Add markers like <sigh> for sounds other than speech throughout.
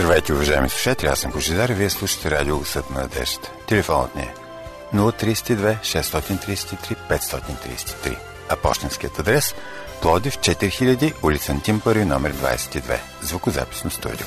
Здравейте, уважаеми слушатели, аз съм Божидар и вие слушате радио Усът на надеждата. Телефонът ни е 032 633 533, а почтенският адрес Плодив 4000, улица Антим номер 22, звукозаписно студио.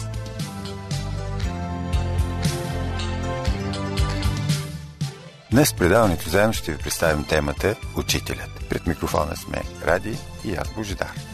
Днес в предаването заедно ще ви представим темата Учителят. Пред микрофона сме Ради и аз Божидар.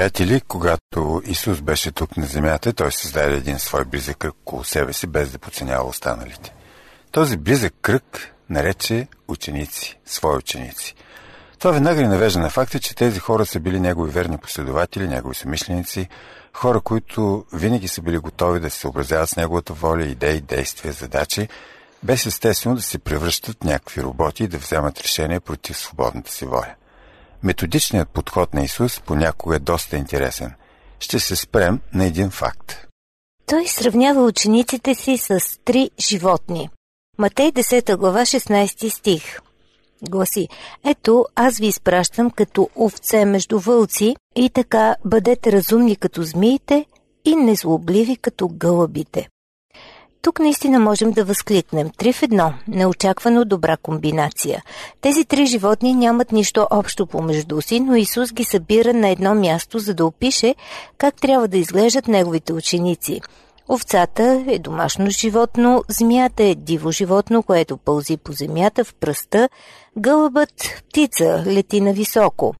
Приятели, когато Исус беше тук на земята, той създаде един свой близък кръг около себе си, без да подценява останалите. Този близък кръг нарече ученици, свои ученици. Това веднага ни навежда на факта, че тези хора са били негови верни последователи, негови съмишленици, хора, които винаги са били готови да се съобразяват с неговата воля, идеи, действия, задачи, без естествено да се превръщат в някакви роботи и да вземат решения против свободната си воля. Методичният подход на Исус понякога е доста интересен. Ще се спрем на един факт. Той сравнява учениците си с три животни. Матей 10 глава 16 стих гласи Ето, аз ви изпращам като овце между вълци и така бъдете разумни като змиите и незлобливи като гълъбите. Тук наистина можем да възкликнем. Три в едно. Неочаквано добра комбинация. Тези три животни нямат нищо общо помежду си, но Исус ги събира на едно място, за да опише как трябва да изглеждат неговите ученици – Овцата е домашно животно, змията е диво животно, което пълзи по земята в пръста, гълъбът – птица, лети на високо.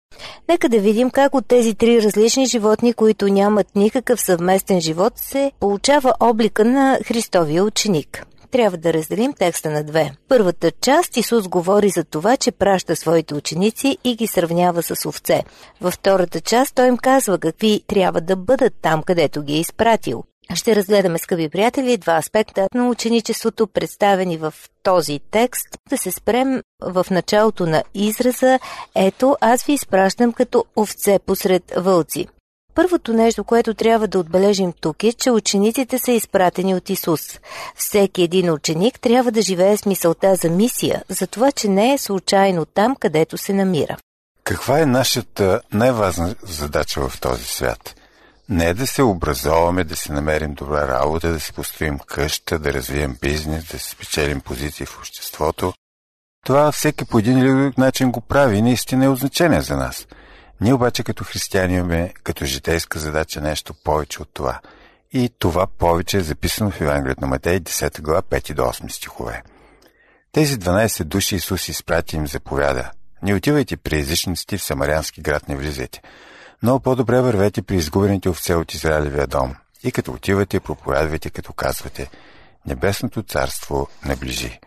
Нека да видим как от тези три различни животни, които нямат никакъв съвместен живот, се получава облика на Христовия ученик трябва да разделим текста на две. Първата част Исус говори за това, че праща своите ученици и ги сравнява с овце. Във втората част той им казва какви трябва да бъдат там, където ги е изпратил. Ще разгледаме, скъпи приятели, два аспекта на ученичеството, представени в този текст. Да се спрем в началото на израза «Ето, аз ви изпращам като овце посред вълци». Първото нещо, което трябва да отбележим тук е, че учениците са изпратени от Исус. Всеки един ученик трябва да живее с мисълта за мисия, за това, че не е случайно там, където се намира. Каква е нашата най-важна задача в този свят? Не да се образоваме, да си намерим добра работа, да си построим къща, да развием бизнес, да си спечелим позиции в обществото. Това всеки по един или друг начин го прави и наистина е от значение за нас. Ние обаче като християни имаме като житейска задача нещо повече от това. И това повече е записано в Евангелието на Матей 10 глава 5 до 8 стихове. Тези 12 души Исус изпрати им заповяда. Не отивайте при езичниците в Самарянски град, не влизайте. Но по-добре вървете при изгубените овце от Израилевия дом. И като отивате, проповядвайте, като казвате Небесното царство наближи.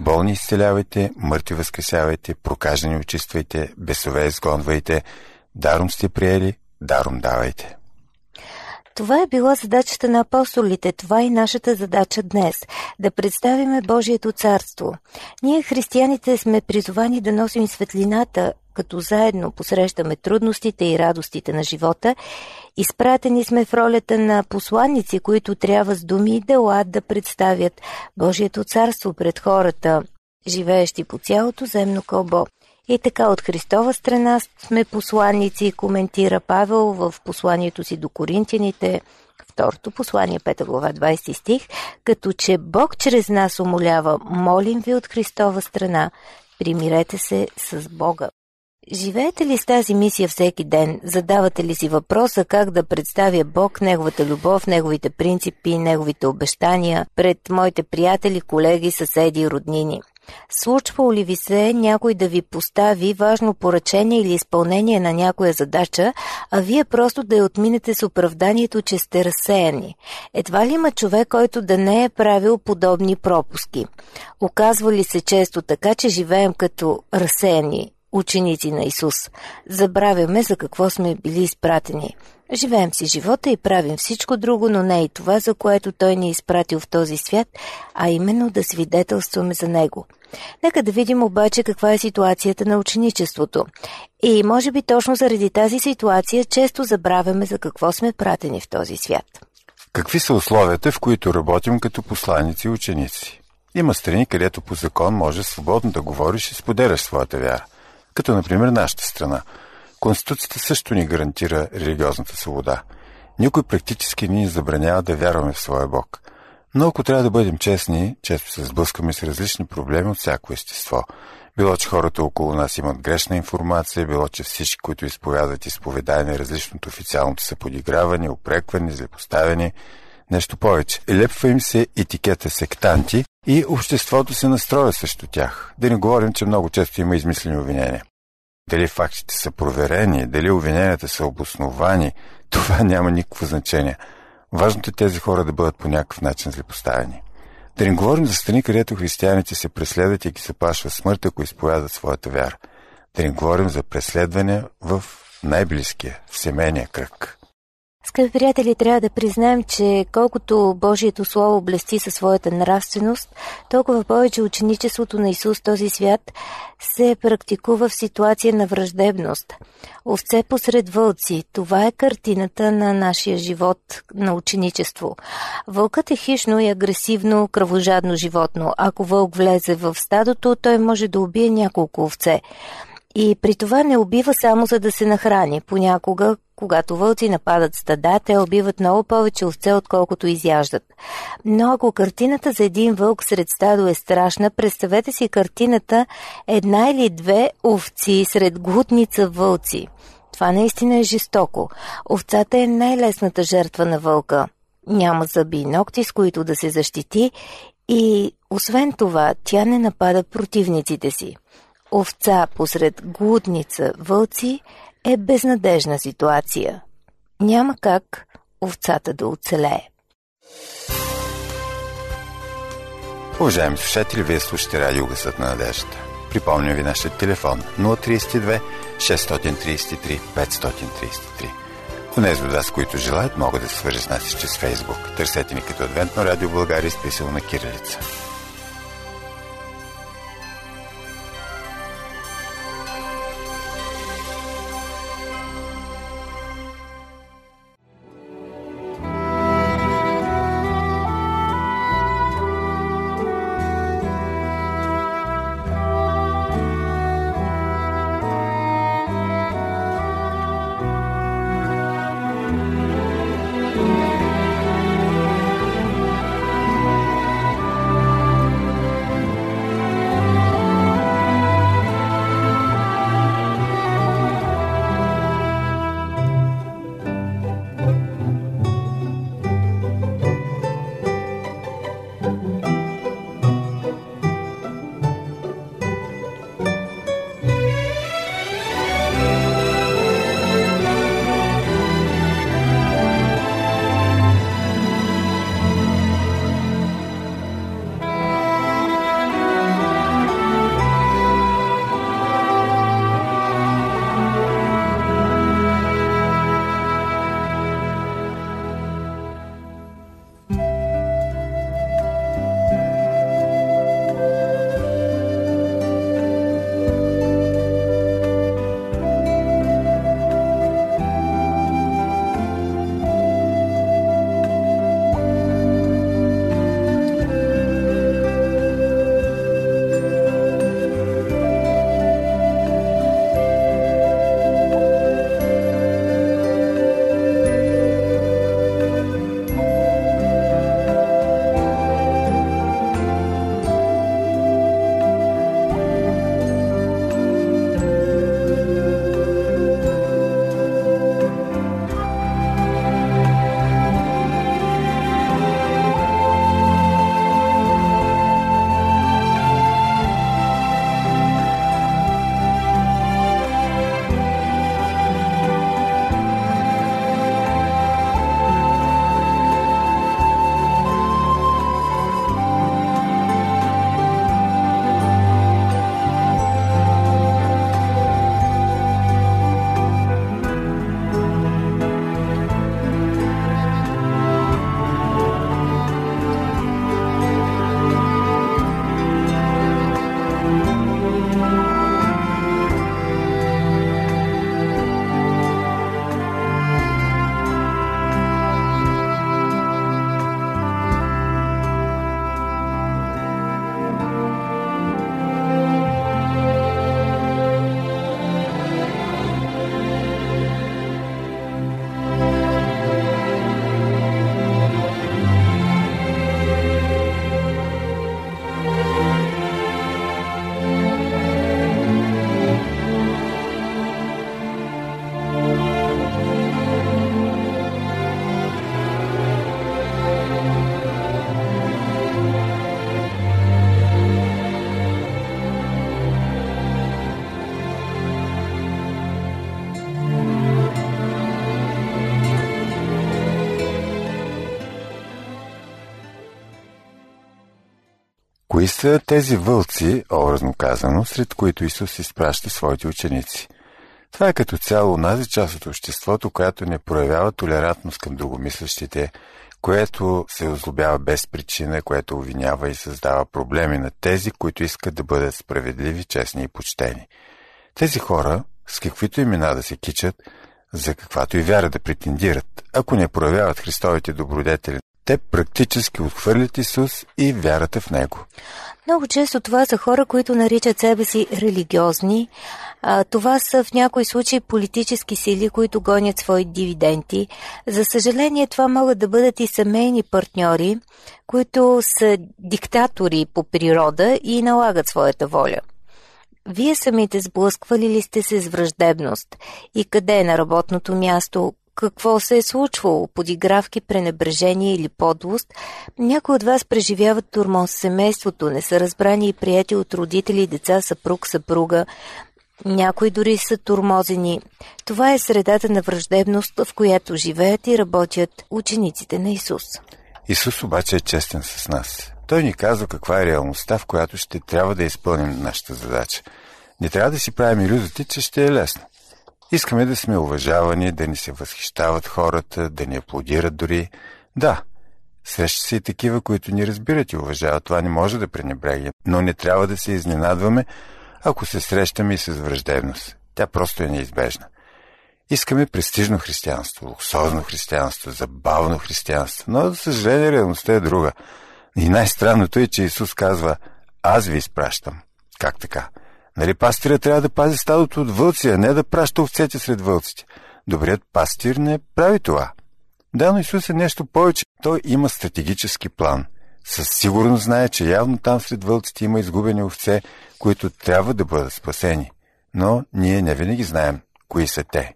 Болни изцелявайте, мъртви възкресявайте, прокажени очиствайте, бесове изгонвайте, даром сте приели, даром давайте. Това е била задачата на апостолите, това е нашата задача днес – да представиме Божието царство. Ние, християните, сме призовани да носим светлината, като заедно посрещаме трудностите и радостите на живота. Изпратени сме в ролята на посланници, които трябва с думи и дела да представят Божието царство пред хората, живеещи по цялото земно кълбо. И така от Христова страна сме посланници, коментира Павел в посланието си до Коринтияните, второто послание, 5 глава, 20 стих, като че Бог чрез нас умолява, молим ви от Христова страна, примирете се с Бога. Живеете ли с тази мисия всеки ден? Задавате ли си въпроса как да представя Бог, Неговата любов, Неговите принципи, Неговите обещания пред моите приятели, колеги, съседи и роднини? Случва ли ви се някой да ви постави важно поръчение или изпълнение на някоя задача, а вие просто да я отминете с оправданието, че сте разсеяни? Едва ли има човек, който да не е правил подобни пропуски? Оказва ли се често така, че живеем като разсеяни ученици на Исус? Забравяме за какво сме били изпратени. Живеем си живота и правим всичко друго, но не и това, за което Той ни е изпратил в този свят, а именно да свидетелстваме за Него – Нека да видим обаче каква е ситуацията на ученичеството. И може би точно заради тази ситуация често забравяме за какво сме пратени в този свят. Какви са условията, в които работим като посланици и ученици? Има страни, където по закон може свободно да говориш и споделяш своята вяра. Като, например, нашата страна. Конституцията също ни гарантира религиозната свобода. Никой практически ни забранява да вярваме в своя Бог. Но ако трябва да бъдем честни, често се сблъскваме с различни проблеми от всяко естество. Било, че хората около нас имат грешна информация, било, че всички, които изповядат изповедание различно от официалното са подигравани, опреквани, злепоставени. Нещо повече. Лепва им се етикета сектанти и обществото се настроя срещу тях. Да не говорим, че много често има измислени обвинения. Дали фактите са проверени, дали обвиненията са обосновани, <laughs> това няма никакво значение – Важното е тези хора да бъдат по някакъв начин злепоставени. Да не говорим за страни, където християните се преследват и ги запашва смърт, ако изповядат своята вяра. Да не говорим за преследване в най-близкия, в семейния кръг. Скъпи приятели, трябва да признаем, че колкото Божието Слово блести със своята нравственост, толкова повече ученичеството на Исус този свят се практикува в ситуация на враждебност. Овце посред вълци, това е картината на нашия живот на ученичество. Вълкът е хищно и агресивно, кръвожадно животно. Ако вълк влезе в стадото, той може да убие няколко овце. И при това не убива само за да се нахрани. Понякога, когато вълци нападат стада, те убиват много повече овце, отколкото изяждат. Но ако картината за един вълк сред стадо е страшна, представете си картината една или две овци сред глутница вълци. Това наистина е жестоко. Овцата е най-лесната жертва на вълка. Няма зъби и ногти, с които да се защити и освен това, тя не напада противниците си овца посред глутница вълци е безнадежна ситуация. Няма как овцата да оцелее. Уважаеми слушатели, вие слушате радио Гъсът на надеждата. Припомням ви нашия телефон 032 633 533. Унези от вас, които желаят, могат да се свържат с нас чрез Фейсбук. Търсете ни като Адвентно радио България, изписано на кирилица. Кои са тези вълци, образно казано, сред които Исус изпраща своите ученици? Това е като цяло онази част от обществото, която не проявява толерантност към другомислящите, което се озлобява без причина, което обвинява и създава проблеми на тези, които искат да бъдат справедливи, честни и почтени. Тези хора, с каквито имена да се кичат, за каквато и вяра да претендират, ако не проявяват Христовите добродетели, те практически отхвърлят Исус и вярата в Него. Много често това са хора, които наричат себе си религиозни. А, това са в някои случаи политически сили, които гонят свои дивиденти. За съжаление, това могат да бъдат и семейни партньори, които са диктатори по природа и налагат своята воля. Вие самите сблъсквали ли сте се с враждебност? И къде е на работното място? Какво се е случвало, подигравки, пренебрежение или подлост, някои от вас преживяват турмоз семейството, не са разбрани и прияти от родители, деца, съпруг, съпруга, някои дори са турмозени. Това е средата на враждебност, в която живеят и работят учениците на Исус. Исус обаче е честен с нас. Той ни казва каква е реалността, в която ще трябва да изпълним нашата задача. Не трябва да си правим иллюзите, че ще е лесно. Искаме да сме уважавани, да ни се възхищават хората, да ни аплодират дори. Да, среща се и такива, които ни разбират и уважават. Това не може да пренебрегнем, но не трябва да се изненадваме, ако се срещаме и с враждебност. Тя просто е неизбежна. Искаме престижно християнство, луксозно християнство, забавно християнство, но за съжаление реалността е друга. И най-странното е, че Исус казва, аз ви изпращам. Как така? Нали пастира трябва да пази стадото от вълци, а не да праща овцете сред вълците? Добрият пастир не прави това. Да, но Исус е нещо повече. Той има стратегически план. Със сигурност знае, че явно там сред вълците има изгубени овце, които трябва да бъдат спасени. Но ние не винаги знаем кои са те.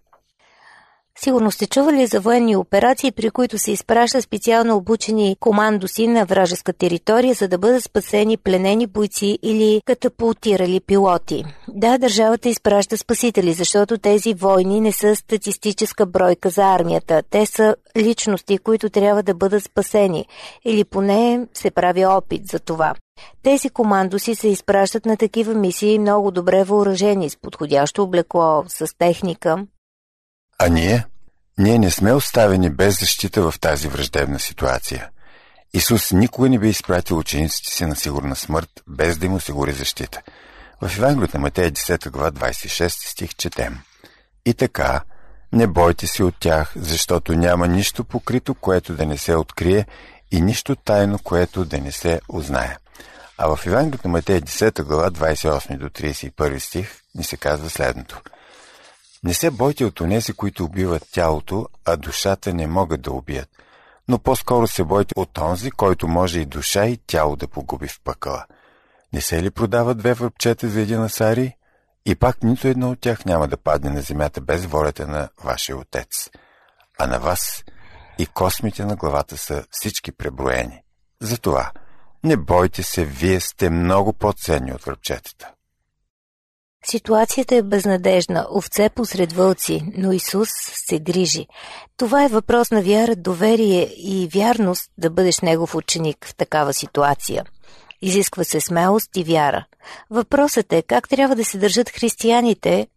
Сигурно сте чували за военни операции, при които се изпраща специално обучени командоси на вражеска територия, за да бъдат спасени пленени бойци или катапултирали пилоти. Да, държавата изпраща спасители, защото тези войни не са статистическа бройка за армията. Те са личности, които трябва да бъдат спасени, или поне се прави опит за това. Тези командоси се изпращат на такива мисии много добре въоръжени, с подходящо облекло, с техника. А ние? Ние не сме оставени без защита в тази враждебна ситуация. Исус никога не би изпратил учениците си на сигурна смърт, без да им осигури защита. В Евангелието на Матея 10 глава 26 стих четем. И така, не бойте се от тях, защото няма нищо покрито, което да не се открие и нищо тайно, което да не се узнае. А в Евангелието на Матея 10 глава 28 до 31 стих ни се казва следното – не се бойте от онези, които убиват тялото, а душата не могат да убият. Но по-скоро се бойте от онзи, който може и душа и тяло да погуби в пъкъла. Не се ли продава две върбчета за един асари? И пак нито едно от тях няма да падне на земята без волята на вашия отец. А на вас и космите на главата са всички преброени. Затова не бойте се, вие сте много по-ценни от върбчетата. Ситуацията е безнадежна, овце посред вълци, но Исус се грижи. Това е въпрос на вяра, доверие и вярност да бъдеш Негов ученик в такава ситуация. Изисква се смелост и вяра. Въпросът е как трябва да се държат християните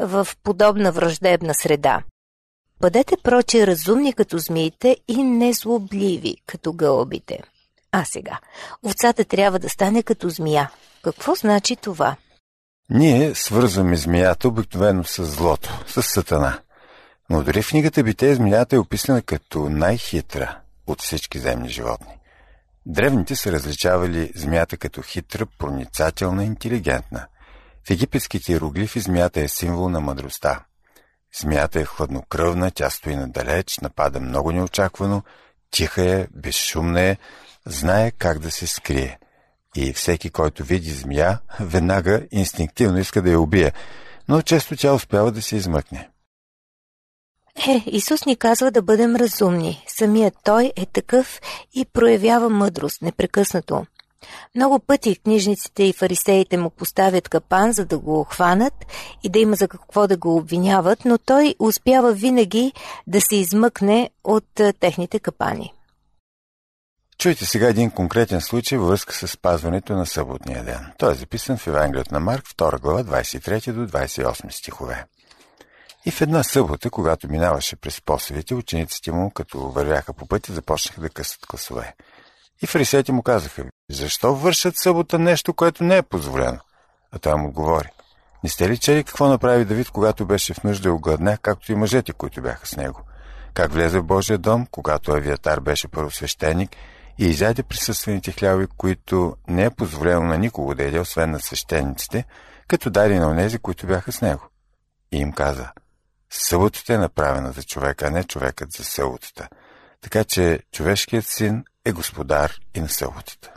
в подобна враждебна среда. Бъдете проче разумни като змиите и незлобливи като гълбите. А сега, овцата трябва да стане като змия. Какво значи това? Ние свързваме змията обикновено с злото, с сатана. Но дори в книгата Бите змията е описана като най-хитра от всички земни животни. Древните са различавали змията като хитра, проницателна, интелигентна. В египетските иероглифи змията е символ на мъдростта. Змията е хладнокръвна, тя стои надалеч, напада много неочаквано, тиха е, безшумна е, знае как да се скрие. И всеки, който види змия, веднага инстинктивно иска да я убие, но често тя успява да се измъкне. Е, Исус ни казва да бъдем разумни. Самият Той е такъв и проявява мъдрост непрекъснато. Много пъти книжниците и фарисеите му поставят капан, за да го хванат и да има за какво да го обвиняват, но той успява винаги да се измъкне от техните капани. Чуйте сега един конкретен случай във връзка с спазването на съботния ден. Той е записан в Евангелието на Марк, 2 глава, 23 до 28 стихове. И в една събота, когато минаваше през посевите, учениците му, като вървяха по пътя, започнаха да късат класове. И фарисеите му казаха, защо вършат събота нещо, което не е позволено? А той му отговори, не сте ли чели какво направи Давид, когато беше в нужда и огладня, както и мъжете, които бяха с него? Как влезе в Божия дом, когато Авиатар беше първосвещеник и изяде присъствените хляби, които не е позволено на никого да яде, освен на свещениците, като даде на онези, които бяха с него. И им каза, съботата е направена за човека, а не човекът за съботата. Така че човешкият син е господар и на съботата.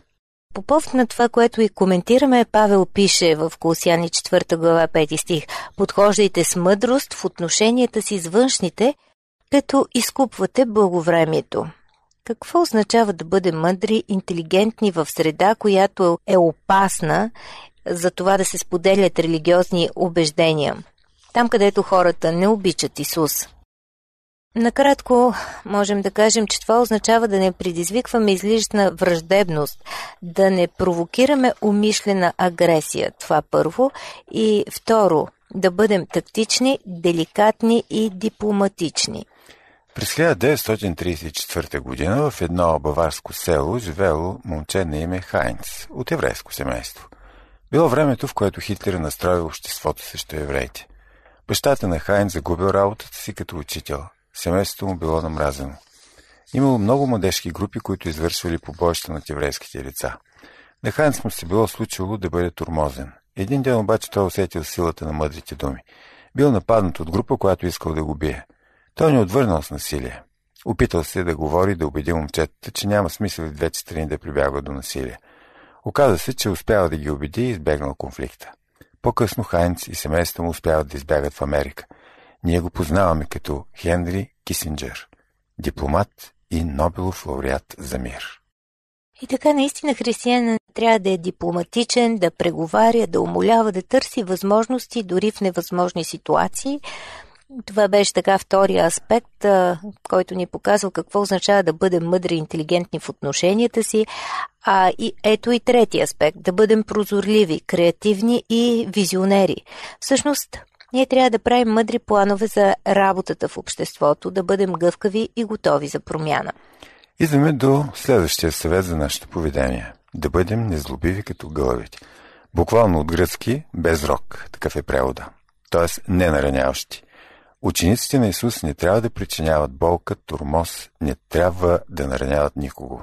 По повод на това, което и коментираме, Павел пише в Колосяни 4 глава 5 стих Подхождайте с мъдрост в отношенията си с външните, като изкупвате благовремието. Какво означава да бъдем мъдри, интелигентни в среда, която е опасна за това да се споделят религиозни убеждения? Там, където хората не обичат Исус. Накратко можем да кажем, че това означава да не предизвикваме излишна враждебност, да не провокираме умишлена агресия. Това първо. И второ, да бъдем тактични, деликатни и дипломатични. През 1934 година в едно баварско село живело момче на име Хайнц от еврейско семейство. Било времето, в което Хитлер настроил обществото срещу евреите. Бащата на Хайнц загубил работата си като учител – Семейството му било намразено. Имало много младежки групи, които извършвали побоища над еврейските лица. На Хайнц му се било случило да бъде турмозен. Един ден обаче той усетил силата на мъдрите думи. Бил нападнат от група, която искал да го бие. Той не отвърнал с насилие. Опитал се да говори, да убеди момчетата, че няма смисъл в двете страни да прибягва до насилие. Оказа се, че успява да ги убеди и избегнал конфликта. По-късно Хайнц и семейството му успяват да избягат в Америка – ние го познаваме като Хенри Кисинджер, дипломат и Нобелов лауреат за мир. И така наистина християнин трябва да е дипломатичен, да преговаря, да умолява, да търси възможности дори в невъзможни ситуации. Това беше така втория аспект, който ни показва какво означава да бъдем мъдри и интелигентни в отношенията си. А и ето и третия аспект да бъдем прозорливи, креативни и визионери. Всъщност, ние трябва да правим мъдри планове за работата в обществото, да бъдем гъвкави и готови за промяна. Идваме до следващия съвет за нашето поведение. Да бъдем незлобиви като гълъвите. Буквално от гръцки без рок, такъв е превода. Тоест ненараняващи. Учениците на Исус не трябва да причиняват болка, турмоз, не трябва да нараняват никого.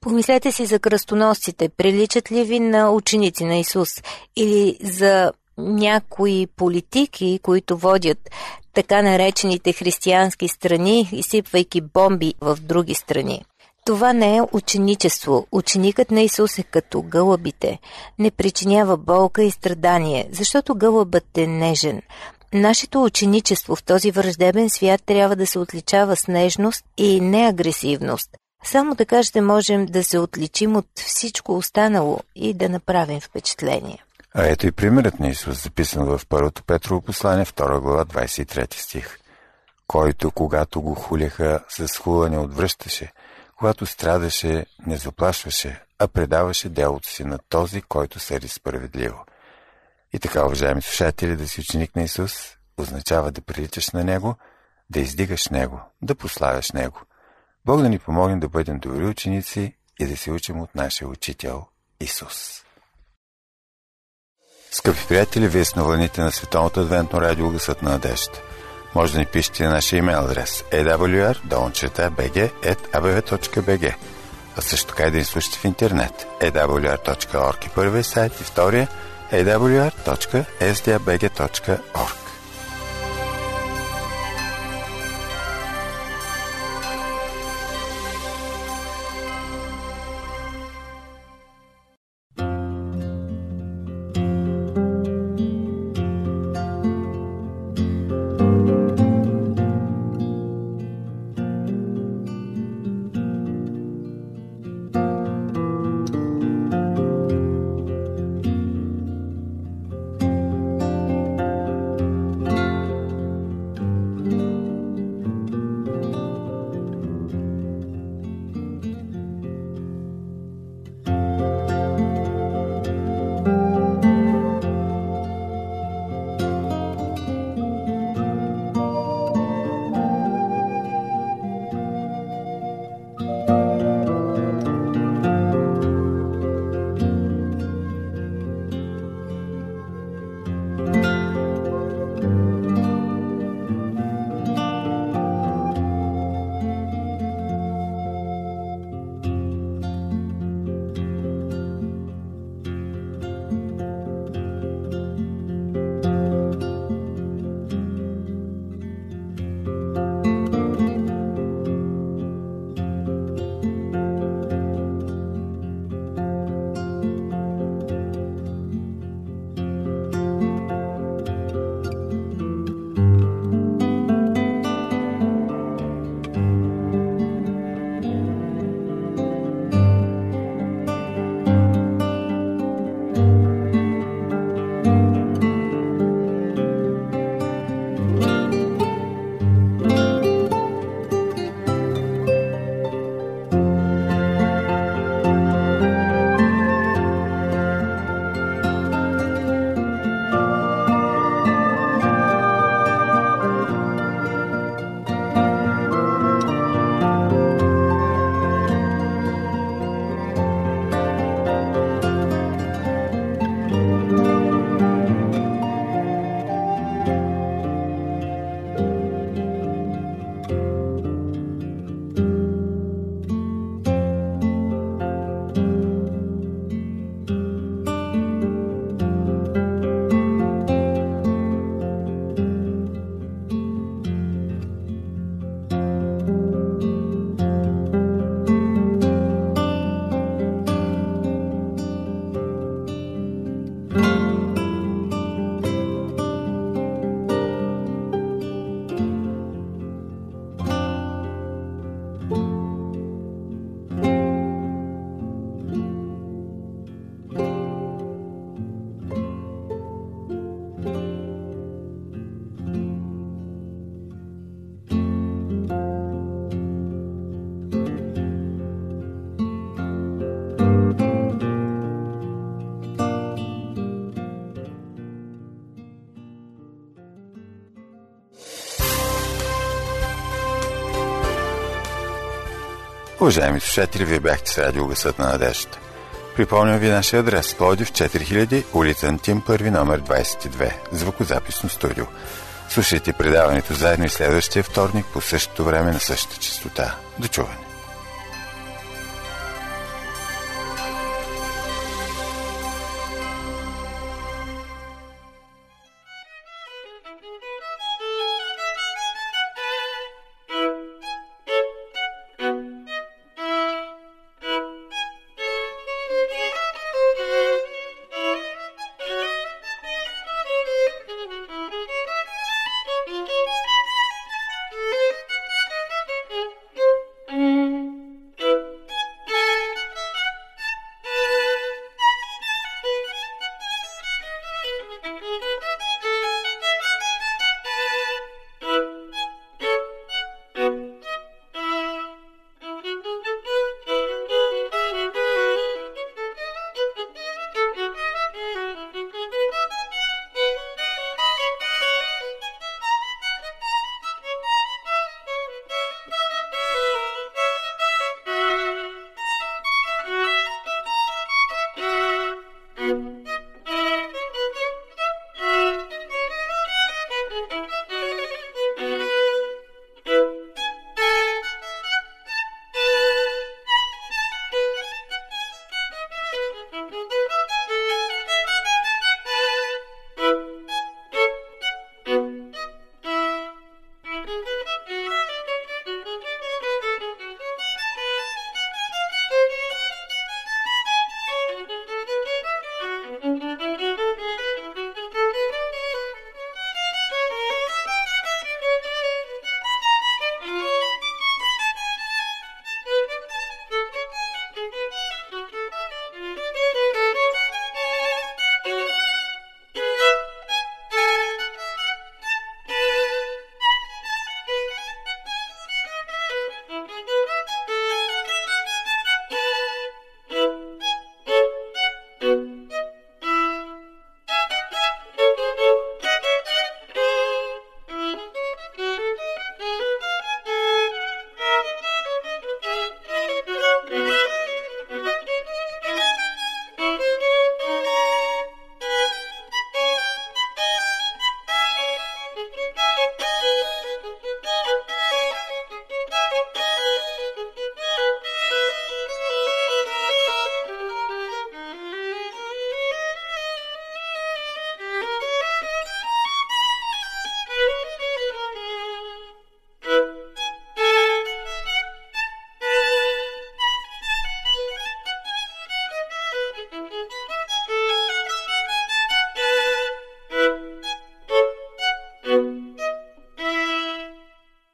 Помислете си за кръстоносците. Приличат ли ви на ученици на Исус? Или за някои политики, които водят така наречените християнски страни, изсипвайки бомби в други страни. Това не е ученичество. Ученикът на Исус е като гълъбите. Не причинява болка и страдание, защото гълъбът е нежен. Нашето ученичество в този враждебен свят трябва да се отличава с нежност и неагресивност. Само така ще можем да се отличим от всичко останало и да направим впечатление. А ето и примерът на Исус, записан в първото Петрово послание, 2 глава, 23 стих. Който, когато го хуляха, с хула не отвръщаше, когато страдаше, не заплашваше, а предаваше делото си на този, който съди справедливо. И така, уважаеми слушатели, да си ученик на Исус означава да приличаш на Него, да издигаш Него, да прославяш Него. Бог да ни помогне да бъдем добри ученици и да се учим от нашия учител Исус. Скъпи приятели, вие сте на вълните на Световното адвентно радио Гъсът на надеждата. Може да ни пишете на нашия имейл адрес awr.bg.abv.bg а също така и да ни слушате в интернет awr.org и първия сайт и втория awr.sdabg.org Уважаеми слушатели, вие бяхте с радио Гъсът на надеждата. Припомням ви нашия адрес Плодив 4000, улица Антим, първи номер 22, звукозаписно студио. Слушайте предаването заедно и следващия вторник по същото време на същата частота. До чуване!